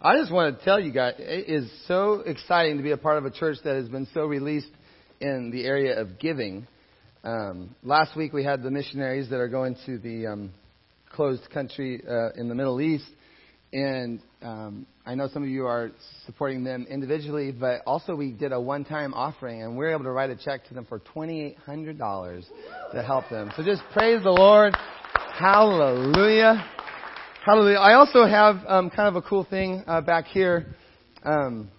I just want to tell you guys, it is so exciting to be a part of a church that has been so released in the area of giving. Um, last week we had the missionaries that are going to the um, closed country uh, in the Middle East, and um, I know some of you are supporting them individually, but also we did a one-time offering, and we are able to write a check to them for $2,800 to help them. So just praise the Lord. Hallelujah. Hallelujah. I also have um, kind of a cool thing uh, back here. Um,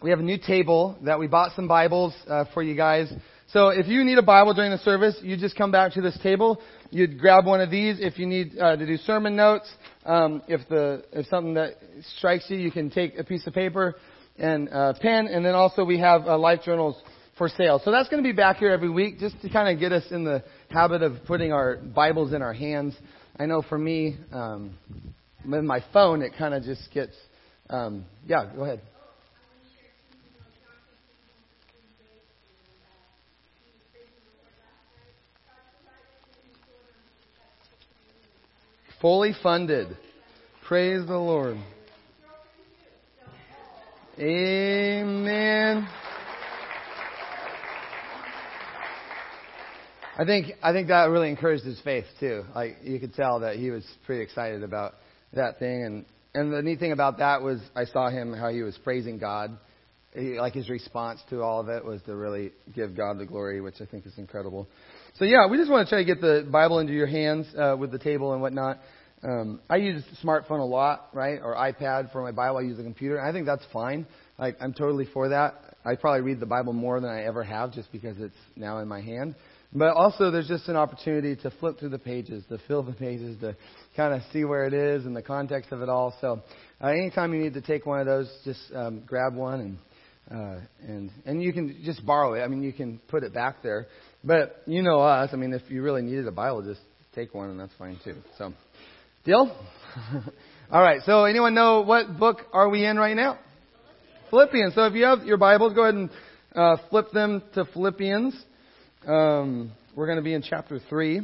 we have a new table that we bought some Bibles uh, for you guys. So if you need a Bible during the service, you just come back to this table. You'd grab one of these if you need uh, to do sermon notes. Um, if the if something that strikes you, you can take a piece of paper and a pen. And then also we have uh, life journals for sale. So that's going to be back here every week, just to kind of get us in the habit of putting our Bibles in our hands. I know for me, um, with my phone, it kind of just gets. Um, yeah, go ahead. Fully funded. Praise the Lord. Amen. I think I think that really encouraged his faith too. Like you could tell that he was pretty excited about that thing, and and the neat thing about that was I saw him how he was praising God. He, like his response to all of it was to really give God the glory, which I think is incredible. So yeah, we just want to try to get the Bible into your hands uh, with the table and whatnot. Um, I use smartphone a lot, right, or iPad for my Bible. I use the computer. I think that's fine. Like I'm totally for that. I probably read the Bible more than I ever have, just because it's now in my hand. But also, there's just an opportunity to flip through the pages, to fill the pages, to kind of see where it is and the context of it all. So, uh, anytime you need to take one of those, just um, grab one and uh, and and you can just borrow it. I mean, you can put it back there. But you know us. I mean, if you really needed a Bible, just take one, and that's fine too. So, deal. all right. So, anyone know what book are we in right now? Philippians. So, if you have your Bibles, go ahead and uh, flip them to Philippians. Um, we're going to be in chapter 3.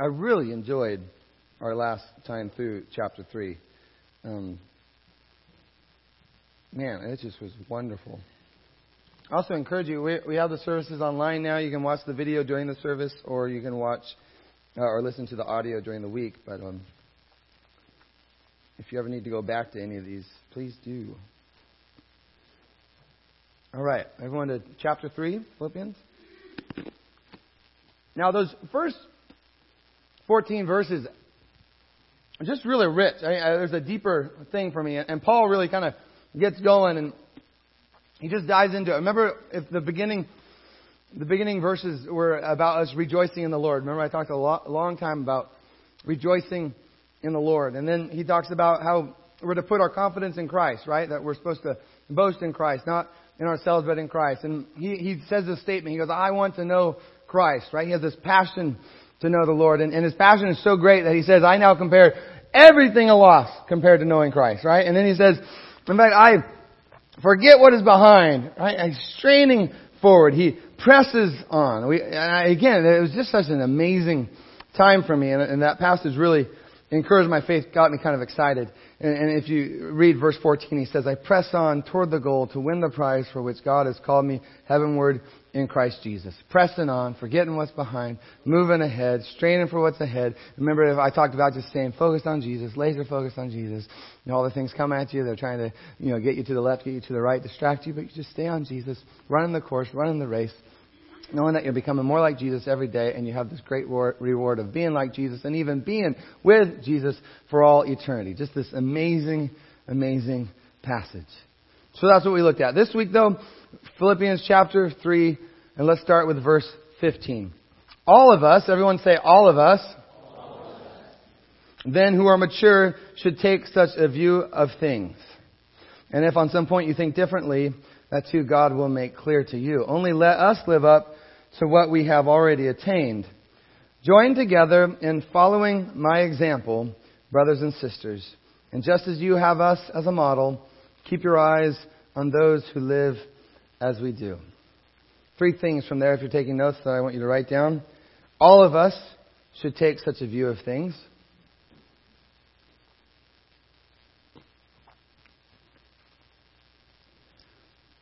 I really enjoyed our last time through chapter 3. Um, man, it just was wonderful. I also encourage you, we, we have the services online now. You can watch the video during the service, or you can watch uh, or listen to the audio during the week. But um, if you ever need to go back to any of these, please do. All right, everyone to chapter 3, Philippians. Now, those first 14 verses are just really rich. I, I, there's a deeper thing for me. And Paul really kind of gets going and he just dives into it. Remember, if the beginning, the beginning verses were about us rejoicing in the Lord. Remember, I talked a, lot, a long time about rejoicing in the Lord. And then he talks about how we're to put our confidence in Christ, right? That we're supposed to boast in Christ, not in ourselves but in Christ. And he, he says this statement. He goes, I want to know Christ, right? He has this passion to know the Lord. And, and his passion is so great that he says, I now compare everything a loss compared to knowing Christ, right? And then he says, in fact, I forget what is behind, right? I'm straining forward. He presses on. We, I, again, it was just such an amazing time for me, and, and that passage really encouraged my faith, got me kind of excited. And, and if you read verse 14, he says, I press on toward the goal to win the prize for which God has called me heavenward in Christ Jesus. Pressing on, forgetting what's behind, moving ahead, straining for what's ahead. Remember, I talked about just staying focused on Jesus, laser focused on Jesus. You know, all the things come at you. They're trying to, you know, get you to the left, get you to the right, distract you, but you just stay on Jesus, running the course, running the race knowing that you're becoming more like Jesus every day and you have this great reward of being like Jesus and even being with Jesus for all eternity. Just this amazing, amazing passage. So that's what we looked at. This week though, Philippians chapter 3, and let's start with verse 15. All of us, everyone say all of us, then who are mature should take such a view of things. And if on some point you think differently, that too God will make clear to you. Only let us live up to what we have already attained. Join together in following my example, brothers and sisters. And just as you have us as a model, keep your eyes on those who live as we do. Three things from there, if you're taking notes, that I want you to write down. All of us should take such a view of things.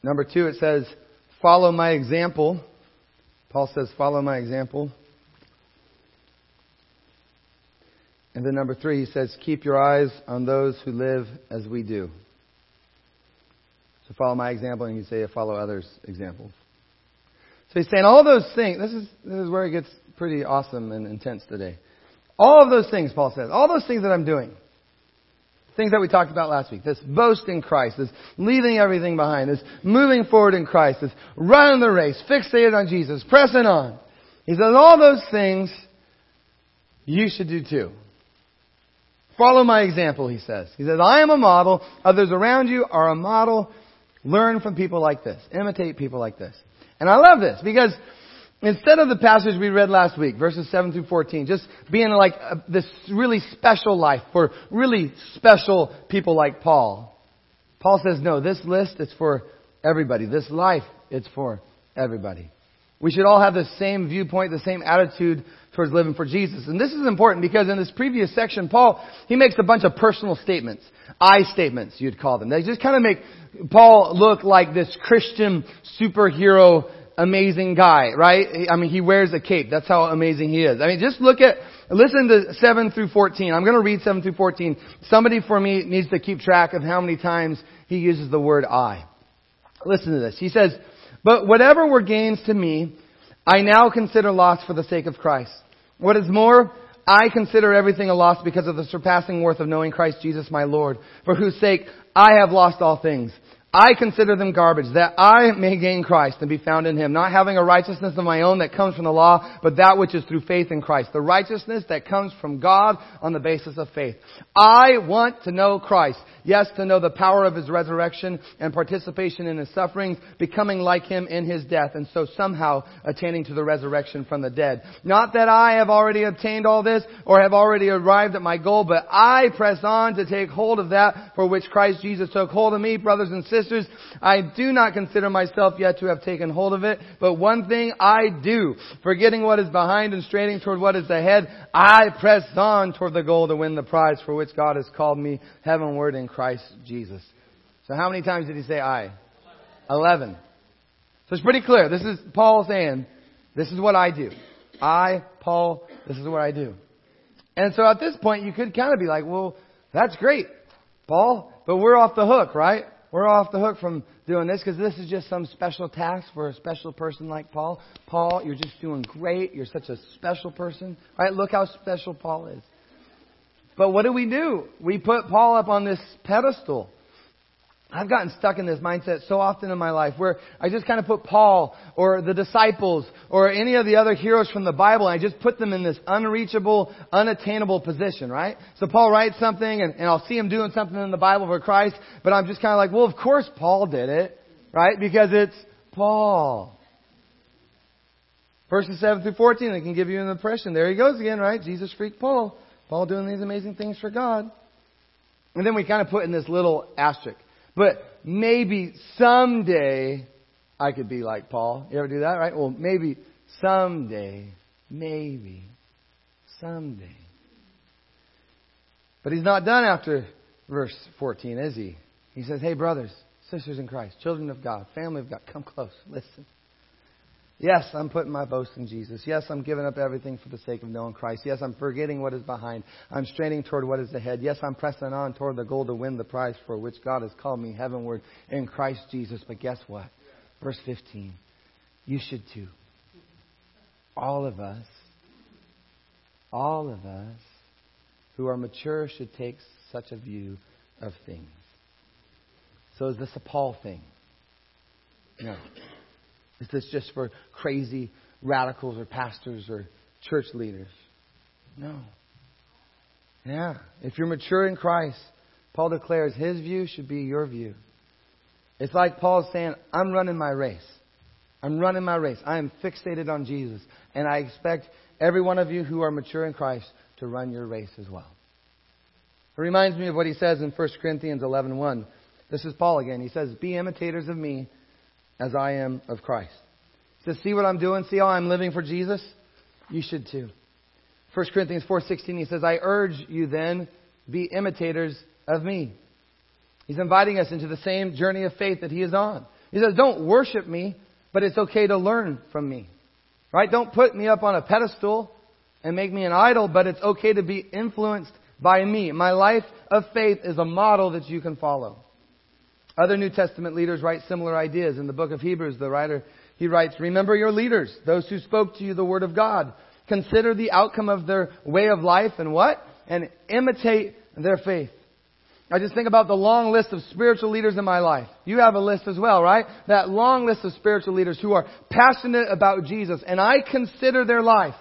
Number two, it says, follow my example. Paul says, follow my example. And then number three, he says, keep your eyes on those who live as we do. So follow my example, and you say, follow others' examples. So he's saying all those things. This is, this is where it gets pretty awesome and intense today. All of those things, Paul says, all those things that I'm doing, things that we talked about last week, this boast in Christ, this leaving everything behind, this moving forward in Christ, this running the race, fixated on Jesus, pressing on. He says all those things you should do too. Follow my example, he says. He says, I am a model. Others around you are a model. Learn from people like this. Imitate people like this. And I love this because instead of the passage we read last week, verses 7 through 14, just being like a, this really special life for really special people like Paul, Paul says, no, this list is for everybody. This life, it's for everybody. We should all have the same viewpoint, the same attitude towards living for Jesus. And this is important because in this previous section, Paul, he makes a bunch of personal statements. I statements, you'd call them. They just kind of make Paul look like this Christian superhero amazing guy, right? I mean, he wears a cape. That's how amazing he is. I mean, just look at, listen to 7 through 14. I'm going to read 7 through 14. Somebody for me needs to keep track of how many times he uses the word I. Listen to this. He says, but whatever were gains to me, I now consider loss for the sake of Christ. What is more, I consider everything a loss because of the surpassing worth of knowing Christ Jesus my Lord, for whose sake I have lost all things. I consider them garbage, that I may gain Christ and be found in Him, not having a righteousness of my own that comes from the law, but that which is through faith in Christ. The righteousness that comes from God on the basis of faith. I want to know Christ. Yes, to know the power of His resurrection and participation in His sufferings, becoming like Him in His death, and so somehow attaining to the resurrection from the dead. Not that I have already obtained all this or have already arrived at my goal, but I press on to take hold of that for which Christ Jesus took hold of me, brothers and sisters I do not consider myself yet to have taken hold of it, but one thing I do, forgetting what is behind and straining toward what is ahead, I press on toward the goal to win the prize for which God has called me heavenward in Christ Jesus. So how many times did he say I? Eleven. So it's pretty clear. This is Paul saying, this is what I do. I, Paul, this is what I do. And so at this point, you could kind of be like, well, that's great, Paul, but we're off the hook, right? We're off the hook from doing this because this is just some special task for a special person like Paul. Paul, you're just doing great. You're such a special person. Right? Look how special Paul is. But what do we do? We put Paul up on this pedestal. I've gotten stuck in this mindset so often in my life where I just kind of put Paul or the disciples or any of the other heroes from the Bible and I just put them in this unreachable, unattainable position, right? So Paul writes something and, and I'll see him doing something in the Bible for Christ, but I'm just kind of like, well, of course Paul did it, right? Because it's Paul. Verses 7 through 14, they can give you an impression. There he goes again, right? Jesus freaked Paul. Paul doing these amazing things for God. And then we kind of put in this little asterisk. But maybe someday I could be like Paul. You ever do that, right? Well, maybe someday, maybe someday. But he's not done after verse 14, is he? He says, Hey, brothers, sisters in Christ, children of God, family of God, come close, listen. Yes, I'm putting my boast in Jesus. Yes, I'm giving up everything for the sake of knowing Christ. Yes, I'm forgetting what is behind. I'm straining toward what is ahead. Yes, I'm pressing on toward the goal to win the prize for which God has called me heavenward in Christ Jesus. But guess what? Verse 15. You should too. All of us, all of us who are mature should take such a view of things. So is this a Paul thing? No. Is this just for crazy radicals or pastors or church leaders? No. Yeah. If you're mature in Christ, Paul declares his view should be your view. It's like Paul's saying, I'm running my race. I'm running my race. I am fixated on Jesus. And I expect every one of you who are mature in Christ to run your race as well. It reminds me of what he says in 1 Corinthians 11.1. This is Paul again. He says, Be imitators of me as I am of Christ. Says, see what I'm doing? See how I'm living for Jesus? You should too. 1 Corinthians 4.16, he says, I urge you then, be imitators of me. He's inviting us into the same journey of faith that he is on. He says, don't worship me, but it's okay to learn from me. Right? Don't put me up on a pedestal and make me an idol, but it's okay to be influenced by me. My life of faith is a model that you can follow. Other New Testament leaders write similar ideas. In the book of Hebrews, the writer, he writes, Remember your leaders, those who spoke to you the word of God. Consider the outcome of their way of life and what? And imitate their faith. I just think about the long list of spiritual leaders in my life. You have a list as well, right? That long list of spiritual leaders who are passionate about Jesus. And I consider their life.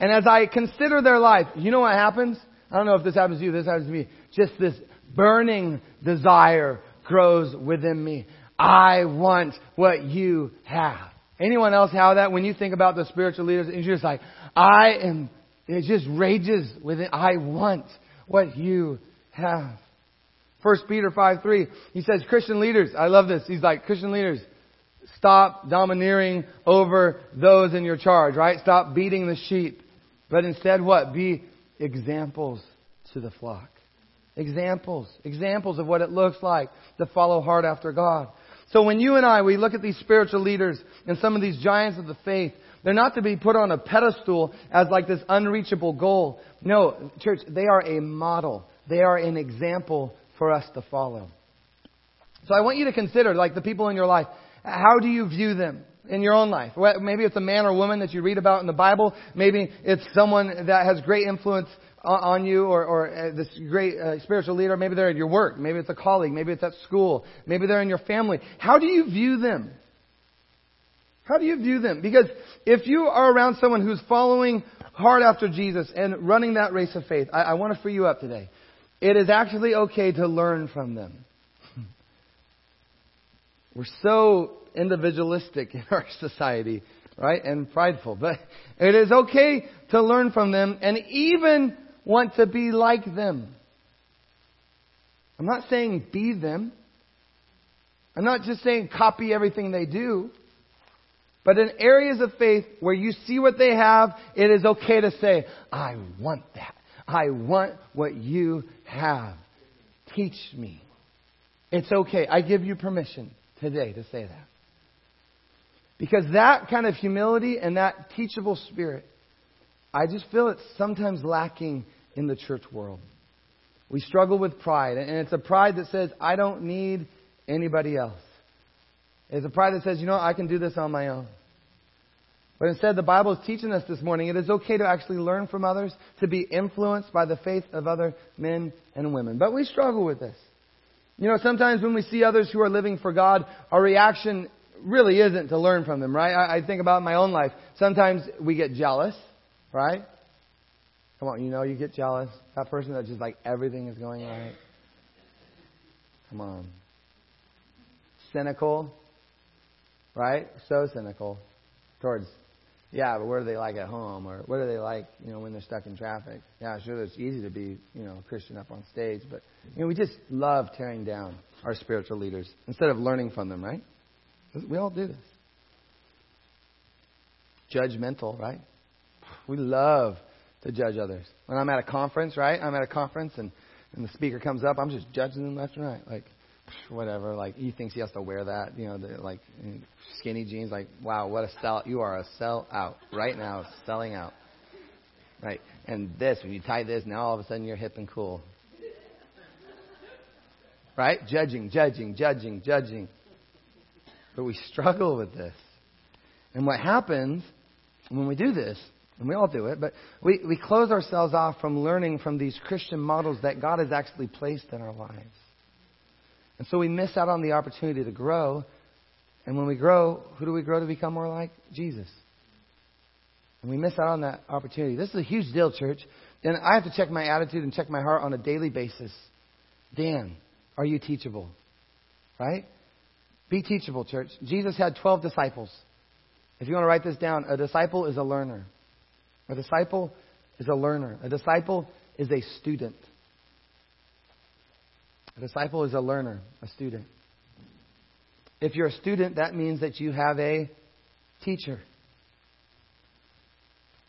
And as I consider their life, you know what happens? I don't know if this happens to you, this happens to me. Just this burning desire grows within me. I want what you have. Anyone else have that when you think about the spiritual leaders? You're just like, I am, it just rages within, I want what you have. First Peter 5 3, he says, Christian leaders, I love this. He's like, Christian leaders, stop domineering over those in your charge, right? Stop beating the sheep. But instead, what? Be examples to the flock. Examples. Examples of what it looks like to follow hard after God. So when you and I, we look at these spiritual leaders and some of these giants of the faith, they're not to be put on a pedestal as like this unreachable goal. No, church, they are a model. They are an example for us to follow. So I want you to consider, like the people in your life, how do you view them? in your own life. Maybe it's a man or woman that you read about in the Bible. Maybe it's someone that has great influence on you or, or uh, this great uh, spiritual leader. Maybe they're at your work. Maybe it's a colleague. Maybe it's at school. Maybe they're in your family. How do you view them? How do you view them? Because if you are around someone who's following hard after Jesus and running that race of faith, I, I want to free you up today. It is actually okay to learn from them. We're so individualistic in our society, right? And prideful. But it is okay to learn from them and even want to be like them. I'm not saying be them. I'm not just saying copy everything they do. But in areas of faith where you see what they have, it is okay to say, I want that. I want what you have. Teach me. It's okay. I give you permission today to say that. Because that kind of humility and that teachable spirit, I just feel it's sometimes lacking in the church world. We struggle with pride, and it's a pride that says, I don't need anybody else. It's a pride that says, you know, I can do this on my own. But instead, the Bible is teaching us this morning it is okay to actually learn from others, to be influenced by the faith of other men and women. But we struggle with this. You know, sometimes when we see others who are living for God, our reaction really isn't to learn from them, right? I, I think about my own life. Sometimes we get jealous, right? Come on, you know you get jealous. That person that just like everything is going right. Come on. Cynical, right? So cynical towards, yeah, but what are they like at home? Or what are they like, you know, when they're stuck in traffic? Yeah, sure, it's easy to be, you know, a Christian up on stage, but, you know, we just love tearing down our spiritual leaders instead of learning from them, right? We all do this. Judgmental, right? We love to judge others. When I'm at a conference, right? I'm at a conference and, and the speaker comes up, I'm just judging them left and right. Like, whatever. Like, he thinks he has to wear that, you know, the, like skinny jeans. Like, wow, what a sell. You are a sell out right now, selling out. Right. And this, when you tie this, now all of a sudden you're hip and cool. Right? Judging, judging, judging, judging. But we struggle with this. And what happens when we do this, and we all do it, but we, we close ourselves off from learning from these Christian models that God has actually placed in our lives. And so we miss out on the opportunity to grow. And when we grow, who do we grow to become more like? Jesus. And we miss out on that opportunity. This is a huge deal, church. And I have to check my attitude and check my heart on a daily basis. Dan, are you teachable? Right? Be teachable, church. Jesus had 12 disciples. If you want to write this down, a disciple is a learner. A disciple is a learner. A disciple is a student. A disciple is a learner, a student. If you're a student, that means that you have a teacher.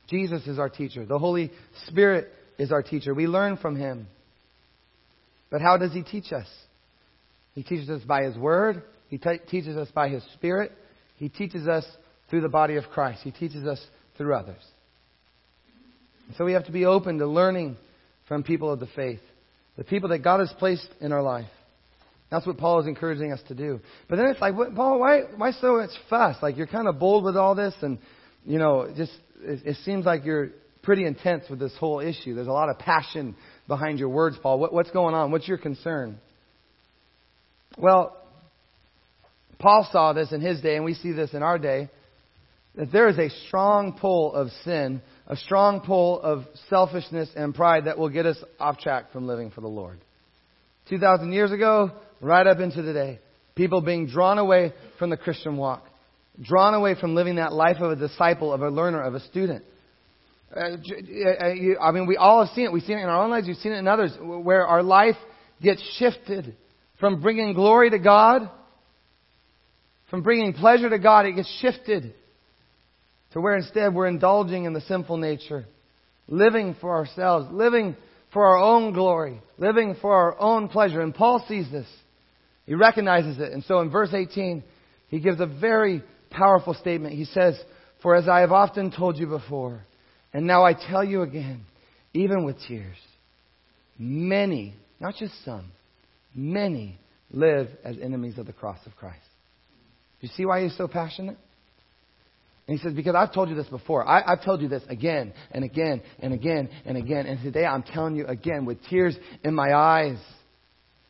Jesus is our teacher. The Holy Spirit is our teacher. We learn from Him. But how does He teach us? He teaches us by His Word He teaches us by His Spirit. He teaches us through the body of Christ. He teaches us through others. So we have to be open to learning from people of the faith, the people that God has placed in our life. That's what Paul is encouraging us to do. But then it's like, what, Paul, why, why so much fuss? Like you're kind of bold with all this, and you know, just it, it seems like you're pretty intense with this whole issue. There's a lot of passion behind your words, Paul. What, what's going on? What's your concern? Well, Paul saw this in his day, and we see this in our day, that there is a strong pull of sin, a strong pull of selfishness and pride that will get us off track from living for the Lord. 2,000 years ago, right up into today, people being drawn away from the Christian walk, drawn away from living that life of a disciple, of a learner, of a student. Uh, uh I mean, we all have seen it. We've seen it in our own lives. We've seen it in others, where our life gets shifted from bringing glory to God, from bringing pleasure to God. It gets shifted to where instead we're indulging in the sinful nature, living for ourselves, living for our own glory, living for our own pleasure. And Paul sees this. He recognizes it. And so in verse 18, he gives a very powerful statement. He says, For as I have often told you before, and now I tell you again, even with tears, many, not just some, many live as enemies of the cross of Christ. Do you see why he's so passionate? And he says, Because I've told you this before. I, have told you this again and again and again and again. And today I'm telling you again with tears in my eyes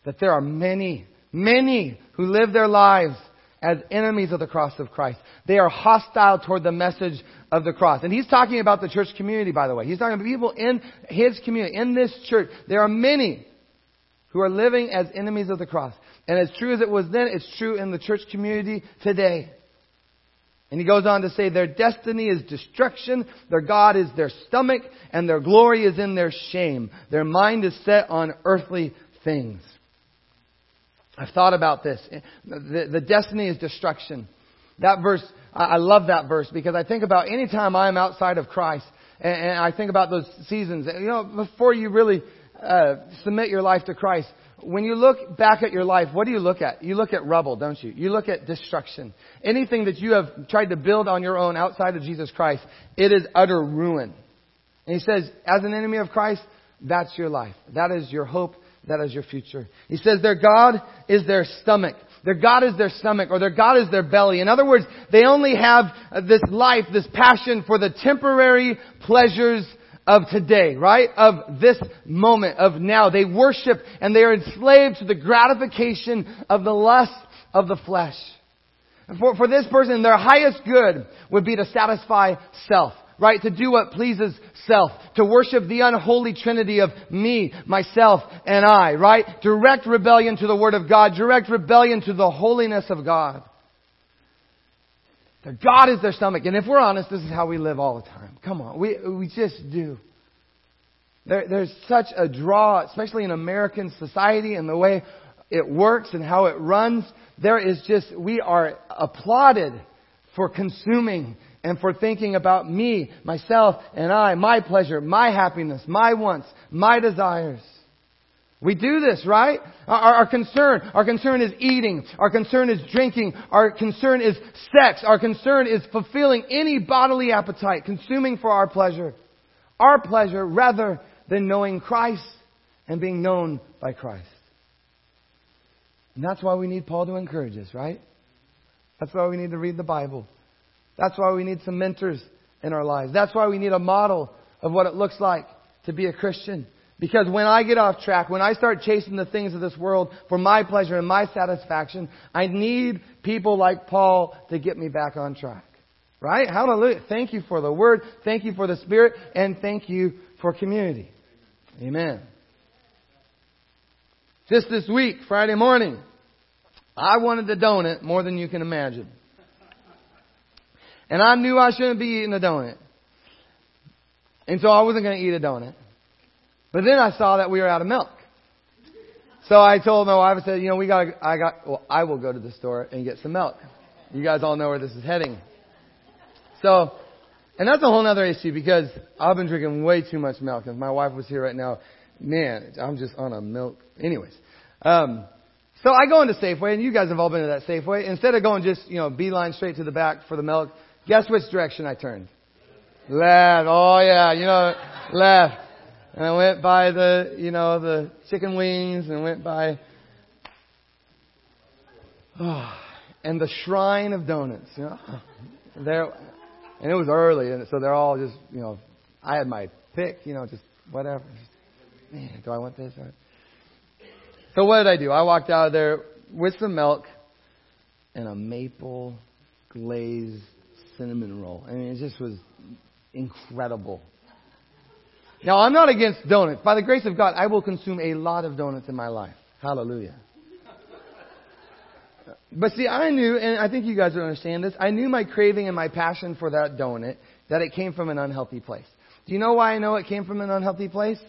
that there are many, many who live their lives as enemies of the cross of Christ. They are hostile toward the message of the cross. And he's talking about the church community, by the way. He's talking about people in his community, in this church. There are many who are living as enemies of the cross. And as true as it was then, it's true in the church community today. And he goes on to say, their destiny is destruction, their God is their stomach, and their glory is in their shame. Their mind is set on earthly things. I've thought about this. The, the destiny is destruction. That verse, I love that verse because I think about any time I'm outside of Christ, and, I think about those seasons. You know, before you really uh, submit your life to Christ, when you look back at your life, what do you look at? You look at rubble, don't you? You look at destruction. Anything that you have tried to build on your own outside of Jesus Christ, it is utter ruin. And he says, as an enemy of Christ, that's your life. That is your hope. That is your future. He says their God is their stomach. Their God is their stomach or their God is their belly. In other words, they only have this life, this passion for the temporary pleasures of today, right? Of this moment, of now. They worship and they are enslaved to the gratification of the lust of the flesh. For, for this person, their highest good would be to satisfy self, right? To do what pleases self. To worship the unholy trinity of me, myself, and I, right? Direct rebellion to the Word of God. Direct rebellion to the holiness of God. God is their stomach. And if we're honest, this is how we live all the time. Come on. We, we just do. There, there's such a draw, especially in American society and the way it works and how it runs. There is just, we are applauded for consuming and for thinking about me, myself, and I, my pleasure, my happiness, my wants, my desires. We do this, right? Our, our, concern, our concern is eating. Our concern is drinking. Our concern is sex. Our concern is fulfilling any bodily appetite, consuming for our pleasure. Our pleasure rather than knowing Christ and being known by Christ. And that's why we need Paul to encourage us, right? That's why we need to read the Bible. That's why we need some mentors in our lives. That's why we need a model of what it looks like to be a Christian. Because when I get off track, when I start chasing the things of this world for my pleasure and my satisfaction, I need people like Paul to get me back on track. Right? Hallelujah. Thank you for the Word. Thank you for the Spirit. And thank you for community. Amen. Just this week, Friday morning, I wanted the donut more than you can imagine. And I knew I shouldn't be eating a donut. And so I wasn't going to eat a donut. But then I saw that we were out of milk. So I told my wife, I said, you know, we got, I got, well, I will go to the store and get some milk. You guys all know where this is heading. So, and that's a whole other issue because I've been drinking way too much milk. If my wife was here right now, man, I'm just on a milk. Anyways, um, So I go into Safeway, and you guys have all been to that Safeway. Instead of going just, you know, beeline straight to the back for the milk, guess which direction I turned? Left. Oh yeah, you know, left. And I went by the, you know, the chicken wings and went by, oh, and the shrine of donuts, you know. There, and it was early, and so they're all just, you know, I had my pick, you know, just whatever. Man, do I want this? So what did I do? I walked out of there with some milk and a maple glazed cinnamon roll. I mean, it just was incredible. Now, I'm not against donuts. By the grace of God, I will consume a lot of donuts in my life. Hallelujah. But see, I knew, and I think you guys will understand this, I knew my craving and my passion for that donut, that it came from an unhealthy place. Do you know why I know it came from an unhealthy place?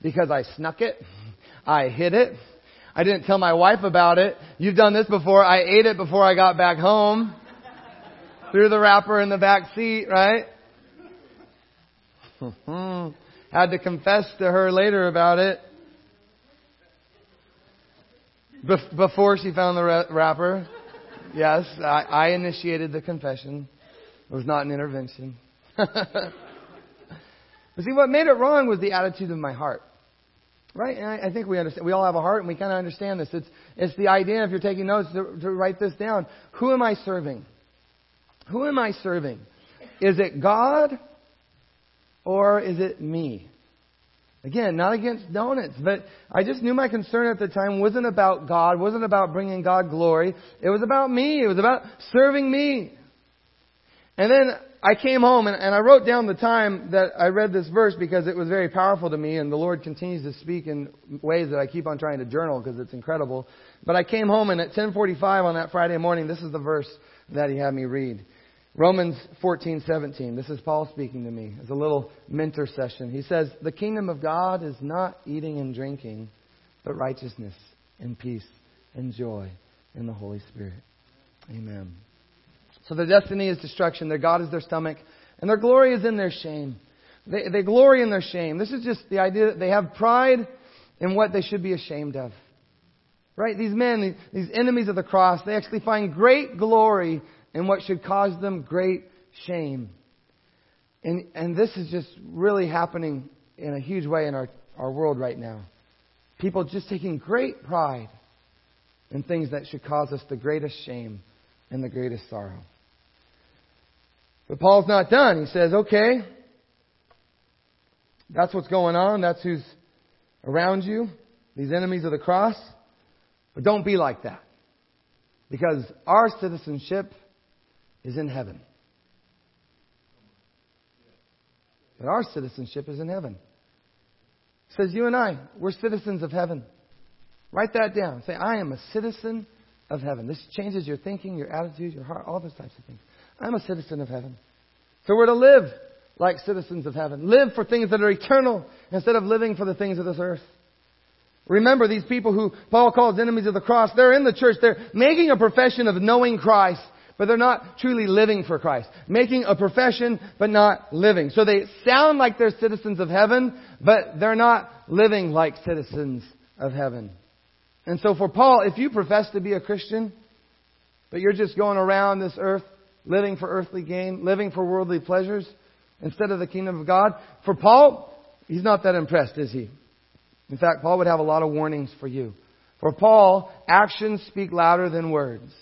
Because I snuck it, I hid it, I didn't tell my wife about it. You've done this before. I ate it before I got back home. Threw the wrapper in the back seat, right? Had to confess to her later about it. before she found the wrapper. Yes, I, I initiated the confession. It was not an intervention. but see, what made it wrong was the attitude of my heart. Right? And I, I think we understand. We all have a heart and we kind of understand this. It's, it's the idea, if you're taking notes, to, to write this down. Who am I serving? Who am I serving? Is it God or is it me? Again, not against donuts, but I just knew my concern at the time wasn't about God, wasn't about bringing God glory. It was about me. It was about serving me. And then I came home and, and I wrote down the time that I read this verse because it was very powerful to me and the Lord continues to speak in ways that I keep on trying to journal because it's incredible. But I came home and at 1045 on that Friday morning, this is the verse that he had me read. Romans 14:17. This is Paul speaking to me. It's a little mentor session. He says, "The kingdom of God is not eating and drinking, but righteousness and peace and joy in the Holy Spirit." Amen. So their destiny is destruction. Their God is their stomach. And their glory is in their shame. They, they glory in their shame. This is just the idea that they have pride in what they should be ashamed of. Right? These men, these enemies of the cross, they actually find great glory in what should cause them great shame. And, and this is just really happening in a huge way in our, our world right now. People just taking great pride in things that should cause us the greatest shame and the greatest sorrow. But Paul's not done. He says, okay, that's what's going on. That's who's around you, these enemies of the cross. But don't be like that. Because our citizenship is in heaven. But our citizenship is in heaven. It says you and I, we're citizens of heaven. Write that down. Say, I am a citizen of heaven. This changes your thinking, your attitude, your heart, all those types of things. I'm a citizen of heaven. So we're to live like citizens of heaven. Live for things that are eternal instead of living for the things of this earth. Remember these people who Paul calls enemies of the cross. They're in the church. They're making a profession of knowing Christ, but they're not truly living for Christ. Making a profession, but not living. So they sound like they're citizens of heaven, but they're not living like citizens of heaven. And so for Paul, if you profess to be a Christian, but you're just going around this earth living for earthly gain, living for worldly pleasures instead of the kingdom of God. For Paul, he's not that impressed, is he? In fact, Paul would have a lot of warnings for you. For Paul, actions speak louder than words.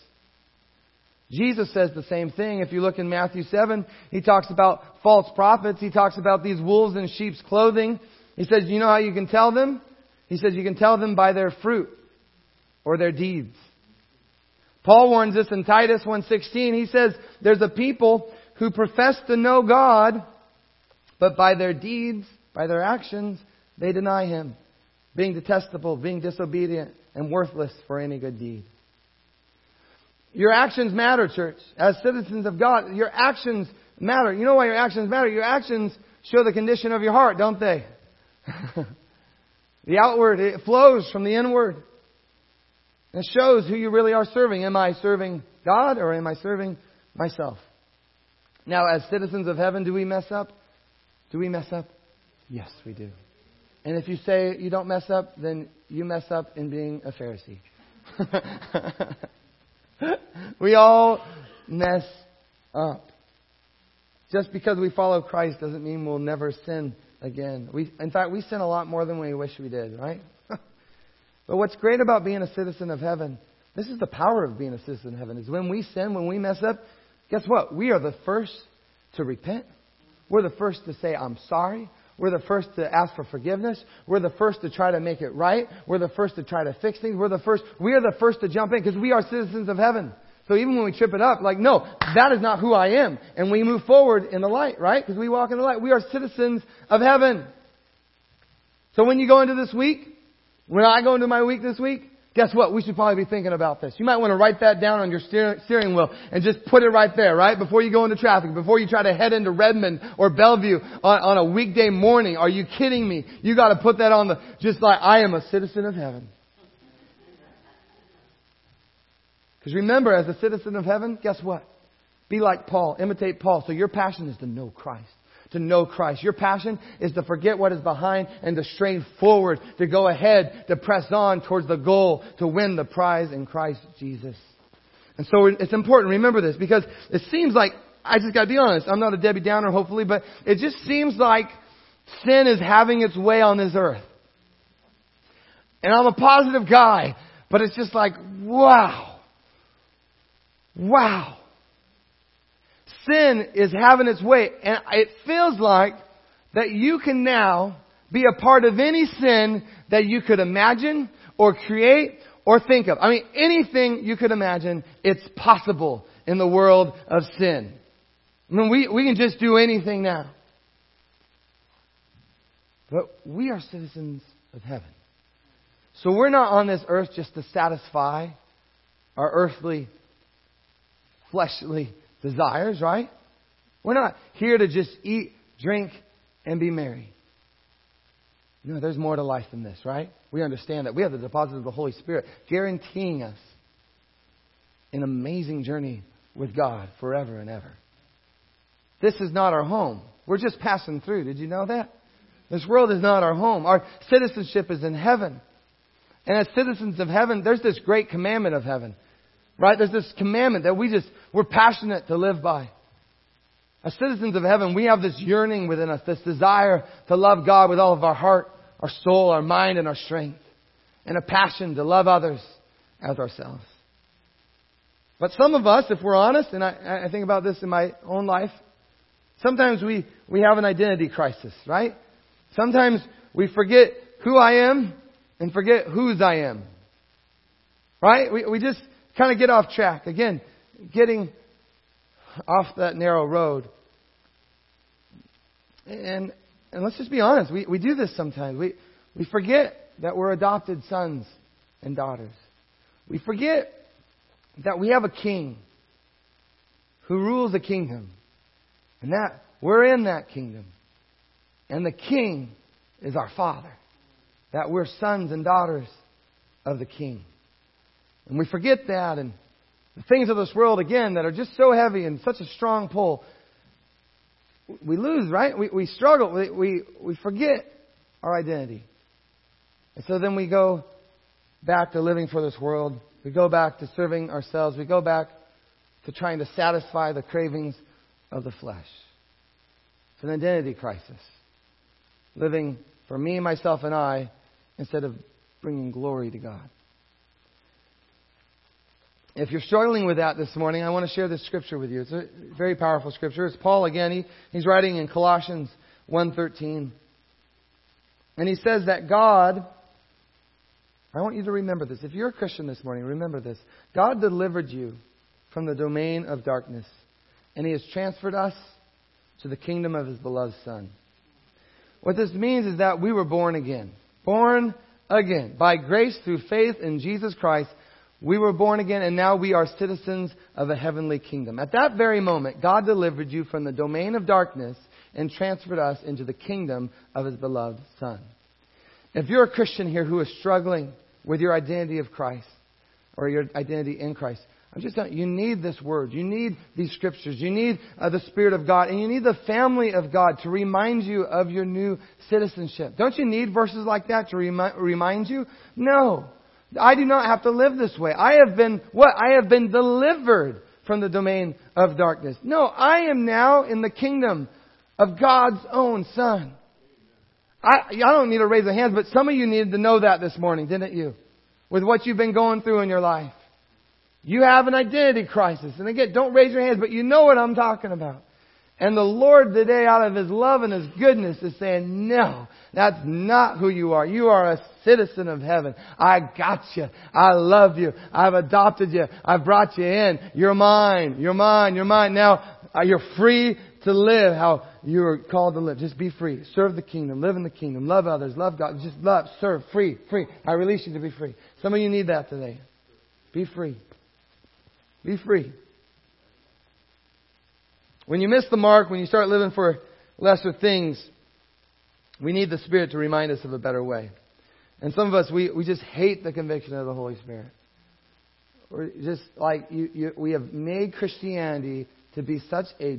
Jesus says the same thing. If you look in Matthew 7, he talks about false prophets. He talks about these wolves in sheep's clothing. He says, you know how you can tell them? He says, you can tell them by their fruit or their deeds. Paul warns us in Titus 1:16. He says there's a people who profess to know God, but by their deeds, by their actions, they deny him, being detestable, being disobedient, and worthless for any good deed. Your actions matter, church. As citizens of God, your actions matter. You know why your actions matter? Your actions show the condition of your heart, don't they? the outward, it flows from the inward. It shows who you really are serving. Am I serving God or am I serving myself? Now, as citizens of heaven, do we mess up? Do we mess up? Yes, we do. And if you say you don't mess up, then you mess up in being a Pharisee. we all mess up. Just because we follow Christ doesn't mean we'll never sin again. We, in fact, we sin a lot more than we wish we did, right? but what's great about being a citizen of heaven, this is the power of being a citizen of heaven, is when we sin, when we mess up, guess what? We are the first to repent. We're the first to say, I'm sorry. We're the first to ask for forgiveness. We're the first to try to make it right. We're the first to try to fix things. We're the first, we are the first to jump in because we are citizens of heaven. So even when we trip it up, like, no, that is not who I am. And we move forward in the light, right? Because we walk in the light. We are citizens of heaven. So when you go into this week, when I go into my week this week, guess what? We should probably be thinking about this. You might want to write that down on your steering wheel and just put it right there, right? Before you go into traffic, before you try to head into Redmond or Bellevue on, on a weekday morning. Are you kidding me? You gotta put that on the, just like, I am a citizen of heaven. Because remember, as a citizen of heaven, guess what? Be like Paul. Imitate Paul. So your passion is to know Christ. To know Christ. Your passion is to forget what is behind and to strain forward, to go ahead, to press on towards the goal, to win the prize in Christ Jesus. And so it's important, remember this, because it seems like, I just gotta be honest, I'm not a Debbie Downer hopefully, but it just seems like sin is having its way on this earth. And I'm a positive guy, but it's just like, wow. Wow. Sin is having its way, and it feels like that you can now be a part of any sin that you could imagine or create or think of. I mean, anything you could imagine, it's possible in the world of sin. I mean, we, we can just do anything now. But we are citizens of heaven. So we're not on this earth just to satisfy our earthly fleshly desires, right? We're not here to just eat, drink, and be merry. No, there's more to life than this, right? We understand that. We have the deposit of the Holy Spirit guaranteeing us an amazing journey with God forever and ever. This is not our home. We're just passing through. Did you know that? This world is not our home. Our citizenship is in heaven. And as citizens of heaven, there's this great commandment of heaven. Right? There's this commandment that we just, we're passionate to live by. As citizens of heaven, we have this yearning within us, this desire to love God with all of our heart, our soul, our mind, and our strength. And a passion to love others as ourselves. But some of us, if we're honest, and I, I think about this in my own life, sometimes we, we have an identity crisis, right? Sometimes we forget who I am and forget whose I am. Right? We, we just, kind of get off track. Again, getting off that narrow road. And, and let's just be honest, we, we do this sometimes. We, we forget that we're adopted sons and daughters. We forget that we have a king who rules a kingdom. And that we're in that kingdom. And the king is our father. That we're sons and daughters of the king. And we forget that and the things of this world, again, that are just so heavy and such a strong pull, we lose, right? We, we struggle. We, we, we forget our identity. And so then we go back to living for this world. We go back to serving ourselves. We go back to trying to satisfy the cravings of the flesh. It's an identity crisis. Living for me, myself, and I instead of bringing glory to God. If you're struggling with that this morning, I want to share this scripture with you. It's a very powerful scripture. It's Paul again. He, he's writing in Colossians 1.13. And he says that God, I want you to remember this. If you're a Christian this morning, remember this. God delivered you from the domain of darkness, and he has transferred us to the kingdom of his beloved Son. What this means is that we were born again. Born again. By grace through faith in Jesus Christ we were born again and now we are citizens of a heavenly kingdom. At that very moment, God delivered you from the domain of darkness and transferred us into the kingdom of His beloved Son. If you're a Christian here who is struggling with your identity of Christ or your identity in Christ, I'm just telling you, you need this word. You need these scriptures. You need uh, the Spirit of God. And you need the family of God to remind you of your new citizenship. Don't you need verses like that to remi- remind you? No. I do not have to live this way. I have been, what? I have been delivered from the domain of darkness. No, I am now in the kingdom of God's own Son. I, I don't need to raise a hand, but some of you needed to know that this morning, didn't you? With what you've been going through in your life. You have an identity crisis. And again, don't raise your hands, but you know what I'm talking about. And the Lord today, out of His love and His goodness, is saying, no, that's not who you are. You are a citizen of heaven. I got you. I love you. I've adopted you. I've brought you in. You're mine. You're mine. You're mine. Now, uh, you're free to live how you're called to live. Just be free. Serve the kingdom. Live in the kingdom. Love others. Love God. Just love. Serve. Free. Free. I release you to be free. Some of you need that today. Be free. Be free. When you miss the mark, when you start living for lesser things, we need the Spirit to remind us of a better way. And some of us, we, we just hate the conviction of the Holy Spirit. We're just like, you, you, we have made Christianity to be such a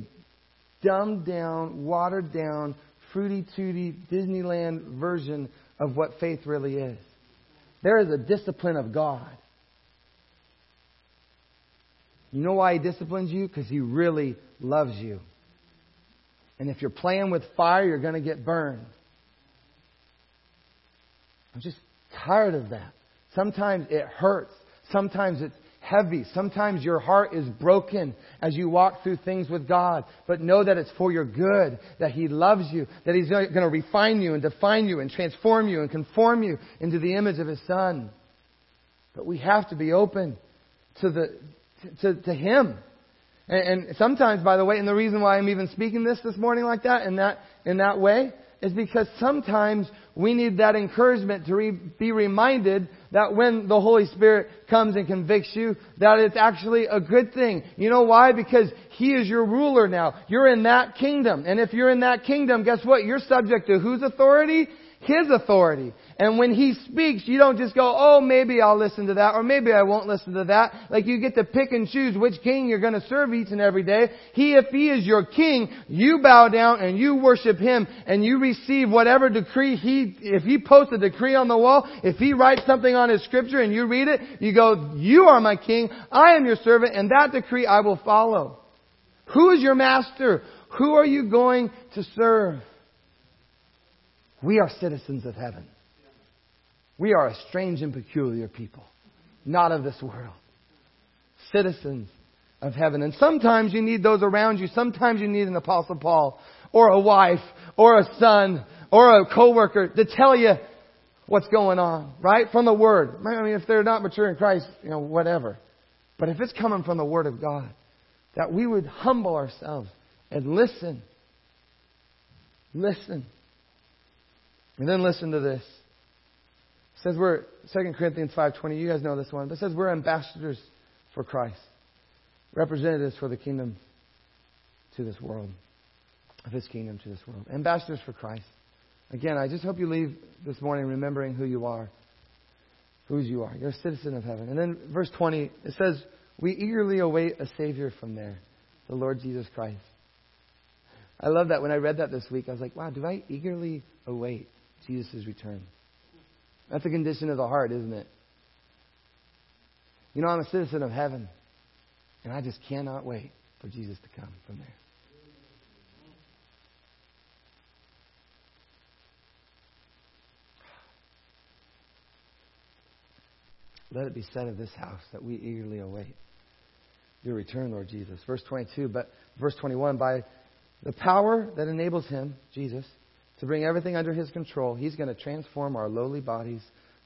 dumbed down, watered down, fruity tooty Disneyland version of what faith really is. There is a discipline of God. You know why He disciplines you? Because He really loves you. And if you're playing with fire, you're going to get burned. I'm just tired of that. Sometimes it hurts. Sometimes it's heavy. Sometimes your heart is broken as you walk through things with God. But know that it's for your good, that He loves you, that He's going to refine you and define you and transform you and conform you into the image of His Son. But we have to be open to, the, to, to Him. And, and sometimes, by the way, and the reason why I'm even speaking this this morning like that, in that, in that way, is because sometimes we need that encouragement to re- be reminded that when the Holy Spirit comes and convicts you, that it's actually a good thing. You know why? Because He is your ruler now. You're in that kingdom. And if you're in that kingdom, guess what? You're subject to whose authority? His authority. And when He speaks, you don't just go, oh, maybe I'll listen to that, or maybe I won't listen to that. Like you get to pick and choose which king you're going to serve each and every day. He, if He is your king, you bow down and you worship Him, and you receive whatever decree He, if He posts a decree on the wall, if He writes something on His scripture and you read it, you go, you are my king, I am your servant, and that decree I will follow. Who is your master? Who are you going to serve? We are citizens of heaven. We are a strange and peculiar people, not of this world. Citizens of heaven. And sometimes you need those around you. Sometimes you need an apostle Paul or a wife or a son or a coworker to tell you what's going on, right? From the Word. I mean, if they're not mature in Christ, you know, whatever. But if it's coming from the Word of God, that we would humble ourselves and listen. Listen. And then listen to this. Says we're 2 Corinthians 5:20. You guys know this one. But it says we're ambassadors for Christ, representatives for the kingdom to this world, of His kingdom to this world. Ambassadors for Christ. Again, I just hope you leave this morning remembering who you are, whose you are. You're a citizen of heaven. And then verse 20 it says we eagerly await a Savior from there, the Lord Jesus Christ. I love that when I read that this week. I was like, wow, do I eagerly await Jesus' return? That's a condition of the heart, isn't it? You know, I'm a citizen of heaven, and I just cannot wait for Jesus to come from there. Let it be said of this house that we eagerly await your return, Lord Jesus. Verse 22, but verse 21, by the power that enables him, Jesus, to bring everything under his control, he's going to transform our lowly bodies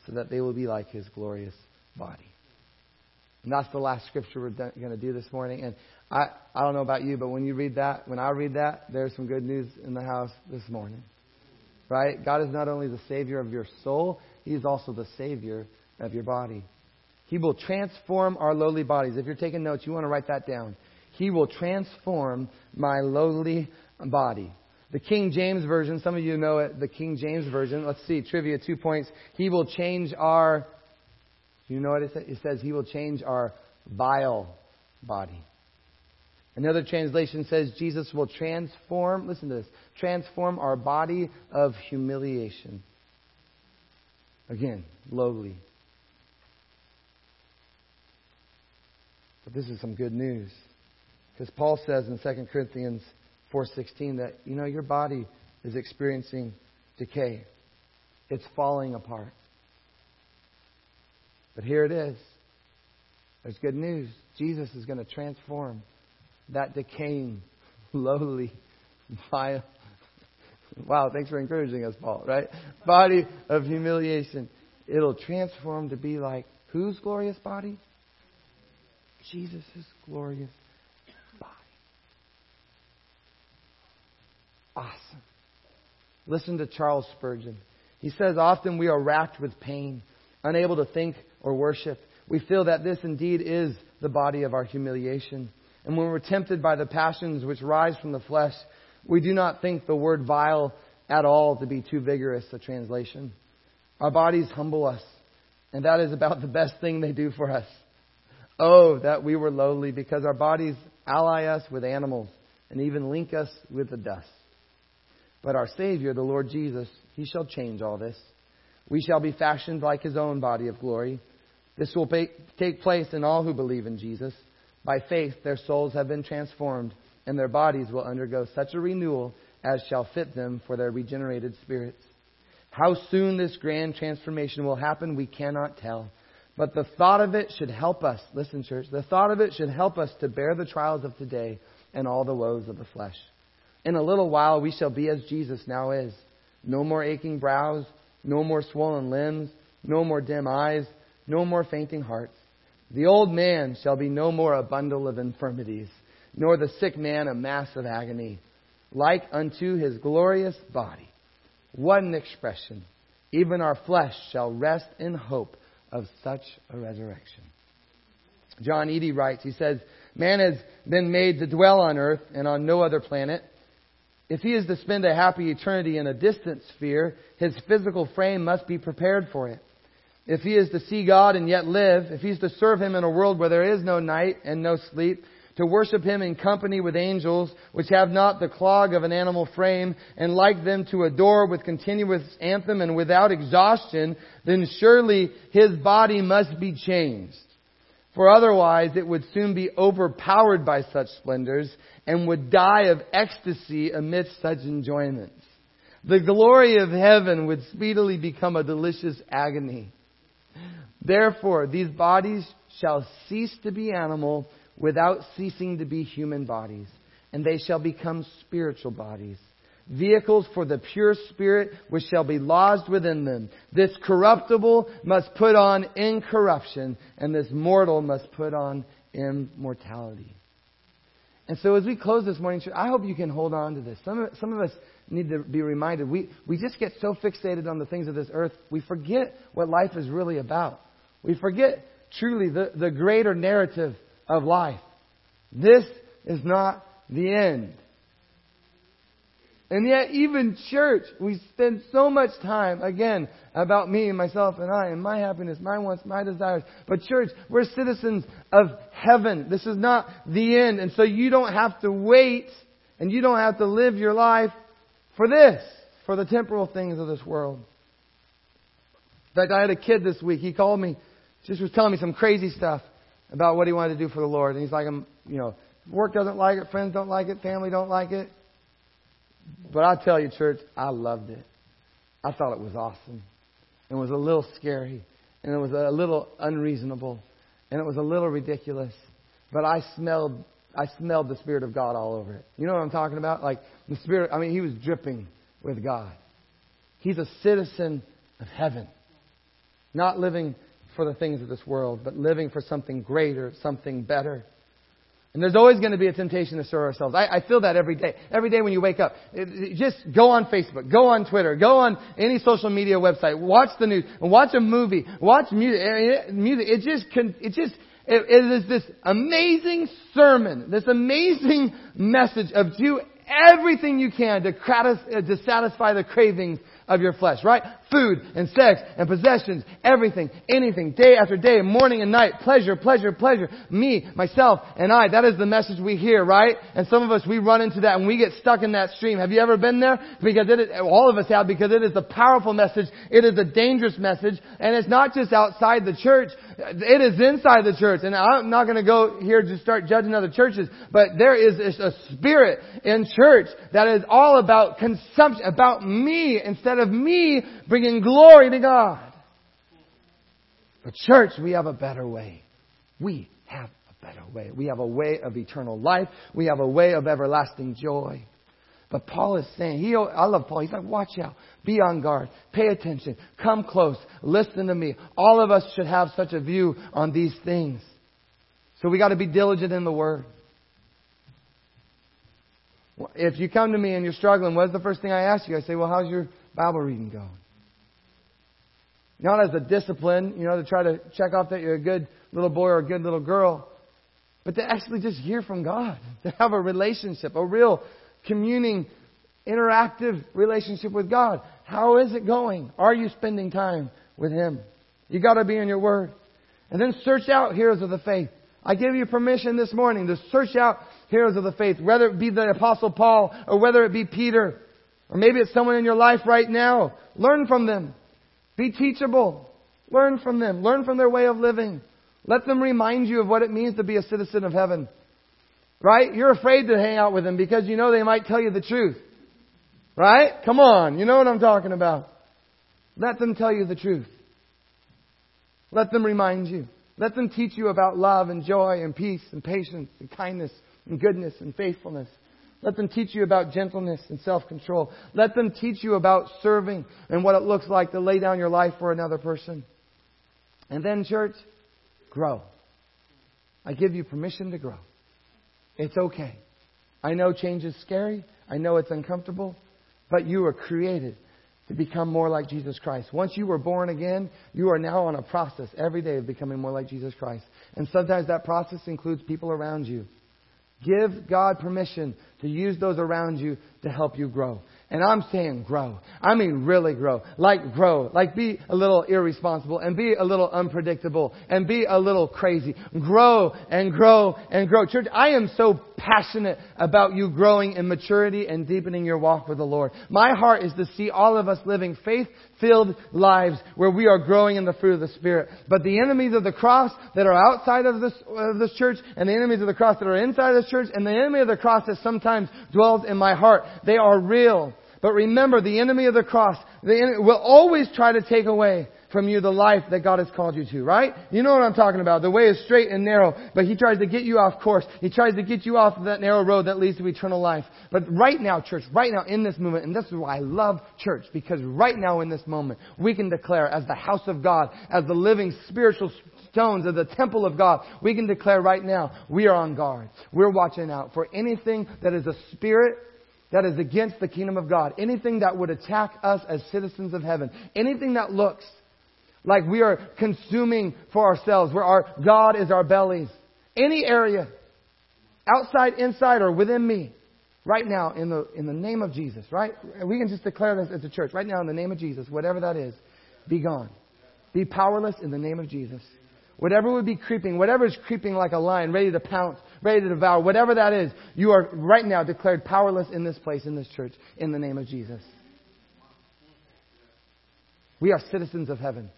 so that they will be like his glorious body. And that's the last scripture we're going to do this morning. And I, I don't know about you, but when you read that, when I read that, there's some good news in the house this morning. Right? God is not only the Savior of your soul, He's also the Savior of your body. He will transform our lowly bodies. If you're taking notes, you want to write that down. He will transform my lowly body. The King James Version, some of you know it, the King James Version. Let's see, trivia, two points. He will change our, you know what it says? It says he will change our vile body. Another translation says Jesus will transform, listen to this, transform our body of humiliation. Again, lowly. But this is some good news. Because Paul says in 2 Corinthians 4:16 that you know your body is experiencing decay. It's falling apart. But here it is. There's good news. Jesus is going to transform that decaying, lowly, vile. Wow, thanks for encouraging us, Paul, right? Body of humiliation. It'll transform to be like whose glorious body? Jesus' glorious Awesome. Listen to Charles Spurgeon. He says, Often we are racked with pain, unable to think or worship. We feel that this indeed is the body of our humiliation. And when we're tempted by the passions which rise from the flesh, we do not think the word vile at all to be too vigorous a translation. Our bodies humble us, and that is about the best thing they do for us. Oh, that we were lowly, because our bodies ally us with animals and even link us with the dust. But our Savior, the Lord Jesus, He shall change all this. We shall be fashioned like His own body of glory. This will take place in all who believe in Jesus. By faith, their souls have been transformed, and their bodies will undergo such a renewal as shall fit them for their regenerated spirits. How soon this grand transformation will happen, we cannot tell. But the thought of it should help us, listen, church, the thought of it should help us to bear the trials of today and all the woes of the flesh. In a little while, we shall be as Jesus now is. No more aching brows, no more swollen limbs, no more dim eyes, no more fainting hearts. The old man shall be no more a bundle of infirmities, nor the sick man a mass of agony, like unto his glorious body. What an expression! Even our flesh shall rest in hope of such a resurrection. John Eadie writes, he says, Man has been made to dwell on earth and on no other planet. If he is to spend a happy eternity in a distant sphere, his physical frame must be prepared for it. If he is to see God and yet live, if he is to serve him in a world where there is no night and no sleep, to worship him in company with angels, which have not the clog of an animal frame, and like them to adore with continuous anthem and without exhaustion, then surely his body must be changed. For otherwise it would soon be overpowered by such splendors, and would die of ecstasy amidst such enjoyments. The glory of heaven would speedily become a delicious agony. Therefore, these bodies shall cease to be animal without ceasing to be human bodies, and they shall become spiritual bodies. Vehicles for the pure spirit which shall be lodged within them. This corruptible must put on incorruption, and this mortal must put on immortality. And so as we close this morning, I hope you can hold on to this. Some of, some of us need to be reminded. We, we just get so fixated on the things of this earth, we forget what life is really about. We forget truly the, the greater narrative of life. This is not the end. And yet, even church, we spend so much time, again, about me and myself and I and my happiness, my wants, my desires. But church, we're citizens of heaven. This is not the end. And so you don't have to wait and you don't have to live your life for this, for the temporal things of this world. In fact, I had a kid this week. He called me, just was telling me some crazy stuff about what he wanted to do for the Lord. And he's like, I'm, you know, work doesn't like it, friends don't like it, family don't like it. But I tell you, church, I loved it. I thought it was awesome. It was a little scary, and it was a little unreasonable, and it was a little ridiculous. But I smelled, I smelled the Spirit of God all over it. You know what I'm talking about? Like the Spirit. I mean, he was dripping with God. He's a citizen of heaven, not living for the things of this world, but living for something greater, something better. And there's always going to be a temptation to serve ourselves. I, I feel that every day. Every day when you wake up. It, it, just go on Facebook, go on Twitter, go on any social media website, watch the news, watch a movie, watch music. Eh, eh, music. It just, can. it just, it, it is this amazing sermon, this amazing message of do everything you can to, uh, to satisfy the cravings of your flesh, right? Food and sex and possessions, everything, anything, day after day, morning and night, pleasure, pleasure, pleasure. Me, myself, and I. That is the message we hear, right? And some of us, we run into that and we get stuck in that stream. Have you ever been there? Because it is, all of us have, because it is a powerful message. It is a dangerous message. And it's not just outside the church. It is inside the church. And I'm not going to go here to start judging other churches, but there is a spirit in church that is all about consumption, about me instead of me bringing glory to God. But church, we have a better way. We have a better way. We have a way of eternal life. We have a way of everlasting joy. But Paul is saying, he, I love Paul. He's like, watch out. Be on guard. Pay attention. Come close. Listen to me. All of us should have such a view on these things. So we got to be diligent in the Word. If you come to me and you're struggling, what's the first thing I ask you? I say, well, how's your Bible reading going? Not as a discipline, you know, to try to check off that you're a good little boy or a good little girl, but to actually just hear from God, to have a relationship, a real communing, interactive relationship with God. How is it going? Are you spending time with Him? You gotta be in your Word. And then search out heroes of the faith. I give you permission this morning to search out heroes of the faith, whether it be the apostle Paul or whether it be Peter, or maybe it's someone in your life right now. Learn from them. Be teachable. Learn from them. Learn from their way of living. Let them remind you of what it means to be a citizen of heaven. Right? You're afraid to hang out with them because you know they might tell you the truth. Right? Come on. You know what I'm talking about. Let them tell you the truth. Let them remind you. Let them teach you about love and joy and peace and patience and kindness and goodness and faithfulness. Let them teach you about gentleness and self-control. Let them teach you about serving and what it looks like to lay down your life for another person. And then, church, grow. I give you permission to grow. It's okay. I know change is scary. I know it's uncomfortable. But you were created to become more like Jesus Christ. Once you were born again, you are now on a process every day of becoming more like Jesus Christ. And sometimes that process includes people around you. Give God permission to use those around you to help you grow. And I'm saying grow. I mean really grow. Like grow. Like be a little irresponsible and be a little unpredictable and be a little crazy. Grow and grow and grow. Church, I am so passionate about you growing in maturity and deepening your walk with the Lord. My heart is to see all of us living faith filled lives where we are growing in the fruit of the Spirit. But the enemies of the cross that are outside of this, of this church and the enemies of the cross that are inside of this church and the enemy of the cross that sometimes dwells in my heart, they are real. But remember, the enemy of the cross the will always try to take away from you the life that God has called you to, right? You know what I'm talking about. The way is straight and narrow, but he tries to get you off course. He tries to get you off of that narrow road that leads to eternal life. But right now, church, right now in this moment, and this is why I love church, because right now in this moment, we can declare as the house of God, as the living spiritual stones of the temple of God, we can declare right now, we are on guard. We're watching out for anything that is a spirit that is against the kingdom of God, anything that would attack us as citizens of heaven, anything that looks like we are consuming for ourselves, where our God is our bellies, any area, outside, inside, or within me, right now, in the, in the name of Jesus, right? We can just declare this as a church, right now, in the name of Jesus, whatever that is, be gone. Be powerless in the name of Jesus. Whatever would be creeping, whatever is creeping like a lion, ready to pounce, ready to devour, whatever that is, you are right now declared powerless in this place, in this church, in the name of Jesus. We are citizens of heaven.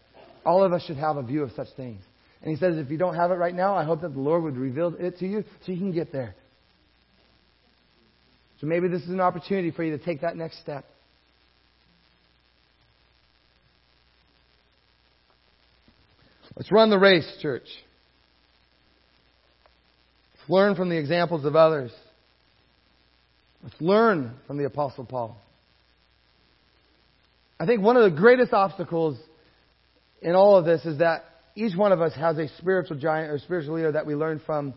All of us should have a view of such things. And he says, if you don't have it right now, I hope that the Lord would reveal it to you so you can get there. So maybe this is an opportunity for you to take that next step. Let's run the race, church. Let's learn from the examples of others. Let's learn from the Apostle Paul. I think one of the greatest obstacles in all of this is that each one of us has a spiritual giant or spiritual leader that we learned from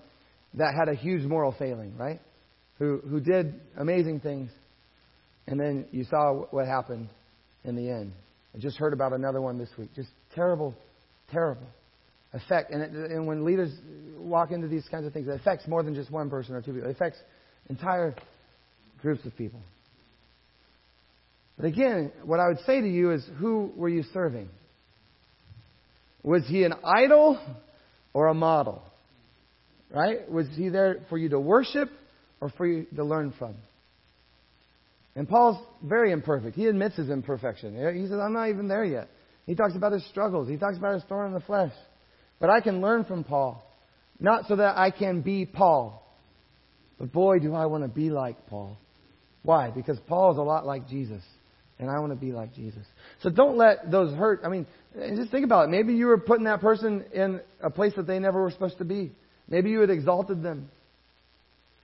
that had a huge moral failing, right? Who, who did amazing things. And then you saw what happened in the end. I just heard about another one this week. Just terrible terrible effect. And, it, and when leaders walk into these kinds of things, it affects more than just one person or two people. It affects entire groups of people. But again, what I would say to you is who were you serving? Was he an idol or a model? Right? Was he there for you to worship or for you to learn from? And Paul's very imperfect. He admits his imperfection. He says, I'm not even there yet. He talks about his struggles. He talks about his thorn in the flesh. But I can learn from Paul. Not so that I can be Paul. But boy, do I want to be like Paul. Why? Because Paul is a lot like Jesus. And I want to be like Jesus. So don't let those hurt. I mean, just think about it. Maybe you were putting that person in a place that they never were supposed to be. Maybe you had exalted them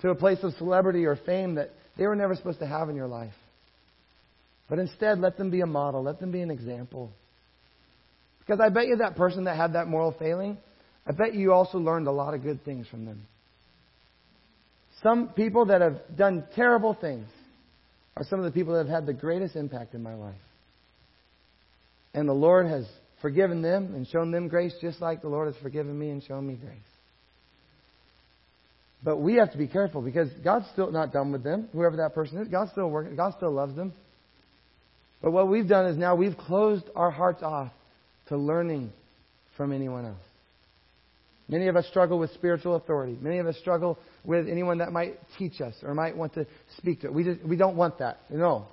to a place of celebrity or fame that they were never supposed to have in your life. But instead, let them be a model. Let them be an example. Because I bet you that person that had that moral failing, I bet you also learned a lot of good things from them. Some people that have done terrible things are some of the people that have had the greatest impact in my life. And the Lord has forgiven them and shown them grace just like the Lord has forgiven me and shown me grace. But we have to be careful because God's still not done with them, whoever that person is. God's still working. God still loves them. But what we've done is now we've closed our hearts off to learning from anyone else. Many of us struggle with spiritual authority. Many of us struggle with anyone that might teach us or might want to speak to us. We, just, we don't want that. No.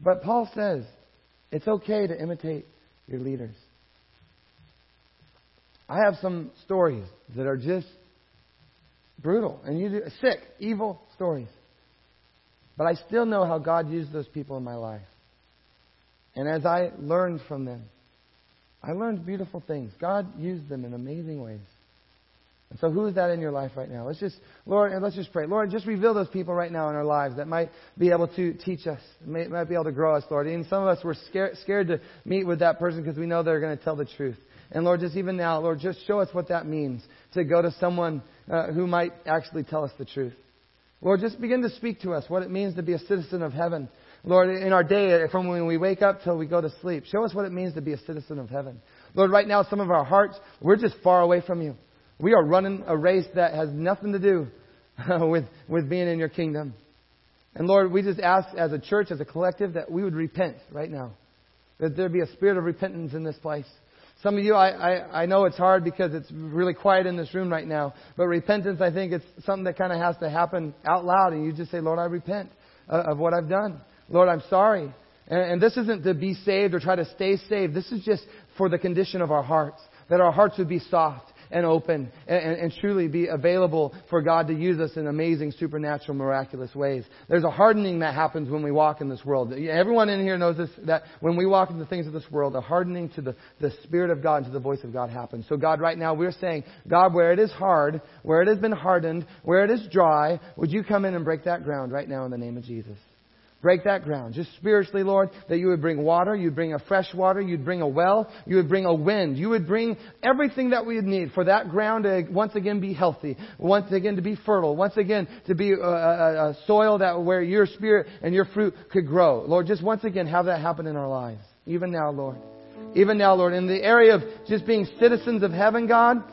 But Paul says it's okay to imitate your leaders. I have some stories that are just brutal and you do, sick, evil stories. But I still know how God used those people in my life. And as I learned from them, I learned beautiful things. God used them in amazing ways. And so, who is that in your life right now? Let's just, Lord, and let's just pray. Lord, just reveal those people right now in our lives that might be able to teach us, might, might be able to grow us, Lord. And some of us were scared, scared to meet with that person because we know they're going to tell the truth. And Lord, just even now, Lord, just show us what that means to go to someone uh, who might actually tell us the truth. Lord, just begin to speak to us what it means to be a citizen of heaven. Lord, in our day, from when we wake up till we go to sleep, show us what it means to be a citizen of heaven. Lord, right now, some of our hearts, we're just far away from you. We are running a race that has nothing to do with, with being in your kingdom. And Lord, we just ask as a church, as a collective, that we would repent right now. That there be a spirit of repentance in this place. Some of you, I, I, I know it's hard because it's really quiet in this room right now. But repentance, I think it's something that kind of has to happen out loud. And you just say, Lord, I repent uh, of what I've done. Lord, I'm sorry. And, and this isn't to be saved or try to stay saved. This is just for the condition of our hearts. That our hearts would be soft and open and, and, and, truly be available for God to use us in amazing, supernatural, miraculous ways. There's a hardening that happens when we walk in this world. Everyone in here knows this, that when we walk into the things of this world, a hardening to the, the Spirit of God, and to the voice of God happens. So God, right now, we're saying, God, where it is hard, where it has been hardened, where it is dry, would you come in and break that ground right now in the name of Jesus? Break that ground. Just spiritually, Lord, that you would bring water, you'd bring a fresh water, you'd bring a well, you would bring a wind, you would bring everything that we would need for that ground to once again be healthy, once again to be fertile, once again to be a, a, a soil that where your spirit and your fruit could grow. Lord, just once again have that happen in our lives. Even now, Lord. Even now, Lord, in the area of just being citizens of heaven, God,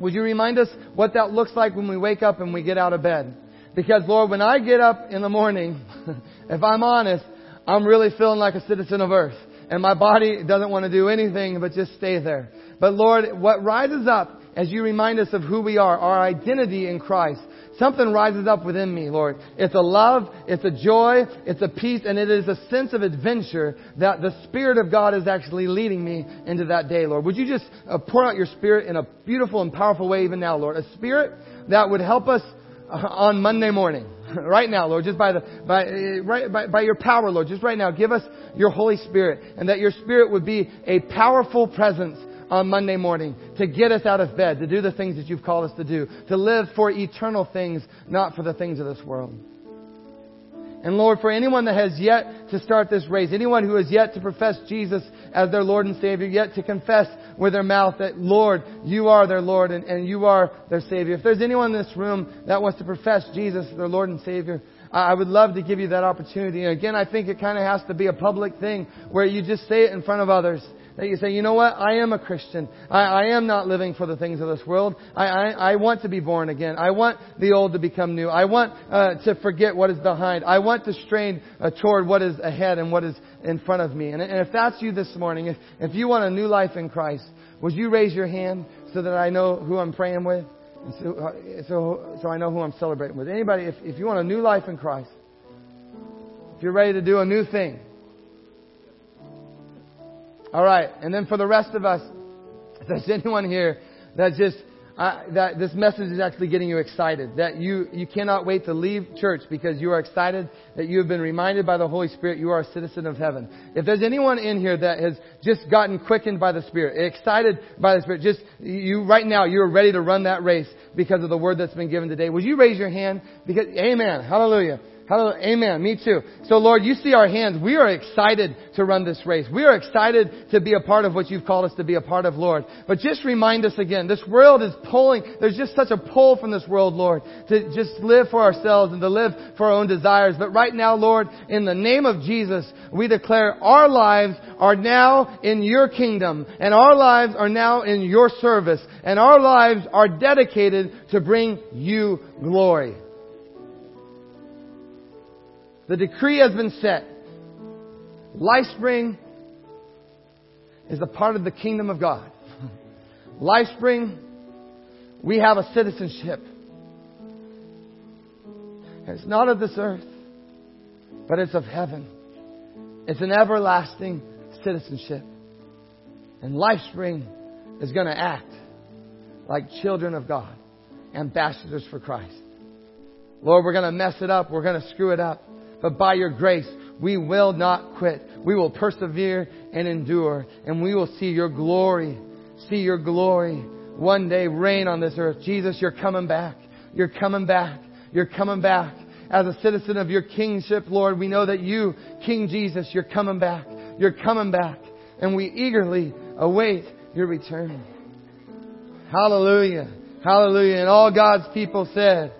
would you remind us what that looks like when we wake up and we get out of bed? Because Lord, when I get up in the morning, if I'm honest, I'm really feeling like a citizen of earth. And my body doesn't want to do anything but just stay there. But Lord, what rises up as you remind us of who we are, our identity in Christ, something rises up within me, Lord. It's a love, it's a joy, it's a peace, and it is a sense of adventure that the Spirit of God is actually leading me into that day, Lord. Would you just uh, pour out your Spirit in a beautiful and powerful way even now, Lord? A Spirit that would help us on Monday morning. right now, Lord, just by the, by, eh, right, by, by your power, Lord, just right now, give us your Holy Spirit and that your Spirit would be a powerful presence on Monday morning to get us out of bed, to do the things that you've called us to do, to live for eternal things, not for the things of this world. And Lord, for anyone that has yet to start this race, anyone who has yet to profess Jesus as their Lord and Savior, yet to confess with their mouth that, Lord, you are their Lord and, and you are their Savior. If there's anyone in this room that wants to profess Jesus as their Lord and Savior, I would love to give you that opportunity. And again, I think it kind of has to be a public thing where you just say it in front of others. That you say, you know what? I am a Christian. I, I am not living for the things of this world. I, I, I, want to be born again. I want the old to become new. I want uh, to forget what is behind. I want to strain uh, toward what is ahead and what is in front of me. And, and if that's you this morning, if, if you want a new life in Christ, would you raise your hand so that I know who I'm praying with? So, uh, so, so I know who I'm celebrating with. Anybody, if, if you want a new life in Christ, if you're ready to do a new thing, all right. And then for the rest of us, if there's anyone here that just uh, that this message is actually getting you excited, that you, you cannot wait to leave church because you are excited, that you have been reminded by the Holy Spirit you are a citizen of heaven. If there's anyone in here that has just gotten quickened by the Spirit, excited by the Spirit, just you right now, you're ready to run that race because of the word that's been given today. Would you raise your hand? Because, amen. Hallelujah. Hallelujah. Amen. Me too. So Lord, you see our hands. We are excited to run this race. We are excited to be a part of what you've called us to be a part of, Lord. But just remind us again, this world is pulling, there's just such a pull from this world, Lord, to just live for ourselves and to live for our own desires. But right now, Lord, in the name of Jesus, we declare our lives are now in your kingdom and our lives are now in your service and our lives are dedicated to bring you glory. The decree has been set. LifeSpring is a part of the kingdom of God. LifeSpring, we have a citizenship. It's not of this earth, but it's of heaven. It's an everlasting citizenship. And LifeSpring is going to act like children of God, ambassadors for Christ. Lord, we're going to mess it up. We're going to screw it up. But by your grace, we will not quit. We will persevere and endure, and we will see your glory, see your glory one day reign on this earth. Jesus, you're coming back. You're coming back. You're coming back. As a citizen of your kingship, Lord, we know that you, King Jesus, you're coming back. You're coming back. And we eagerly await your return. Hallelujah. Hallelujah. And all God's people said,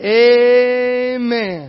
Amen.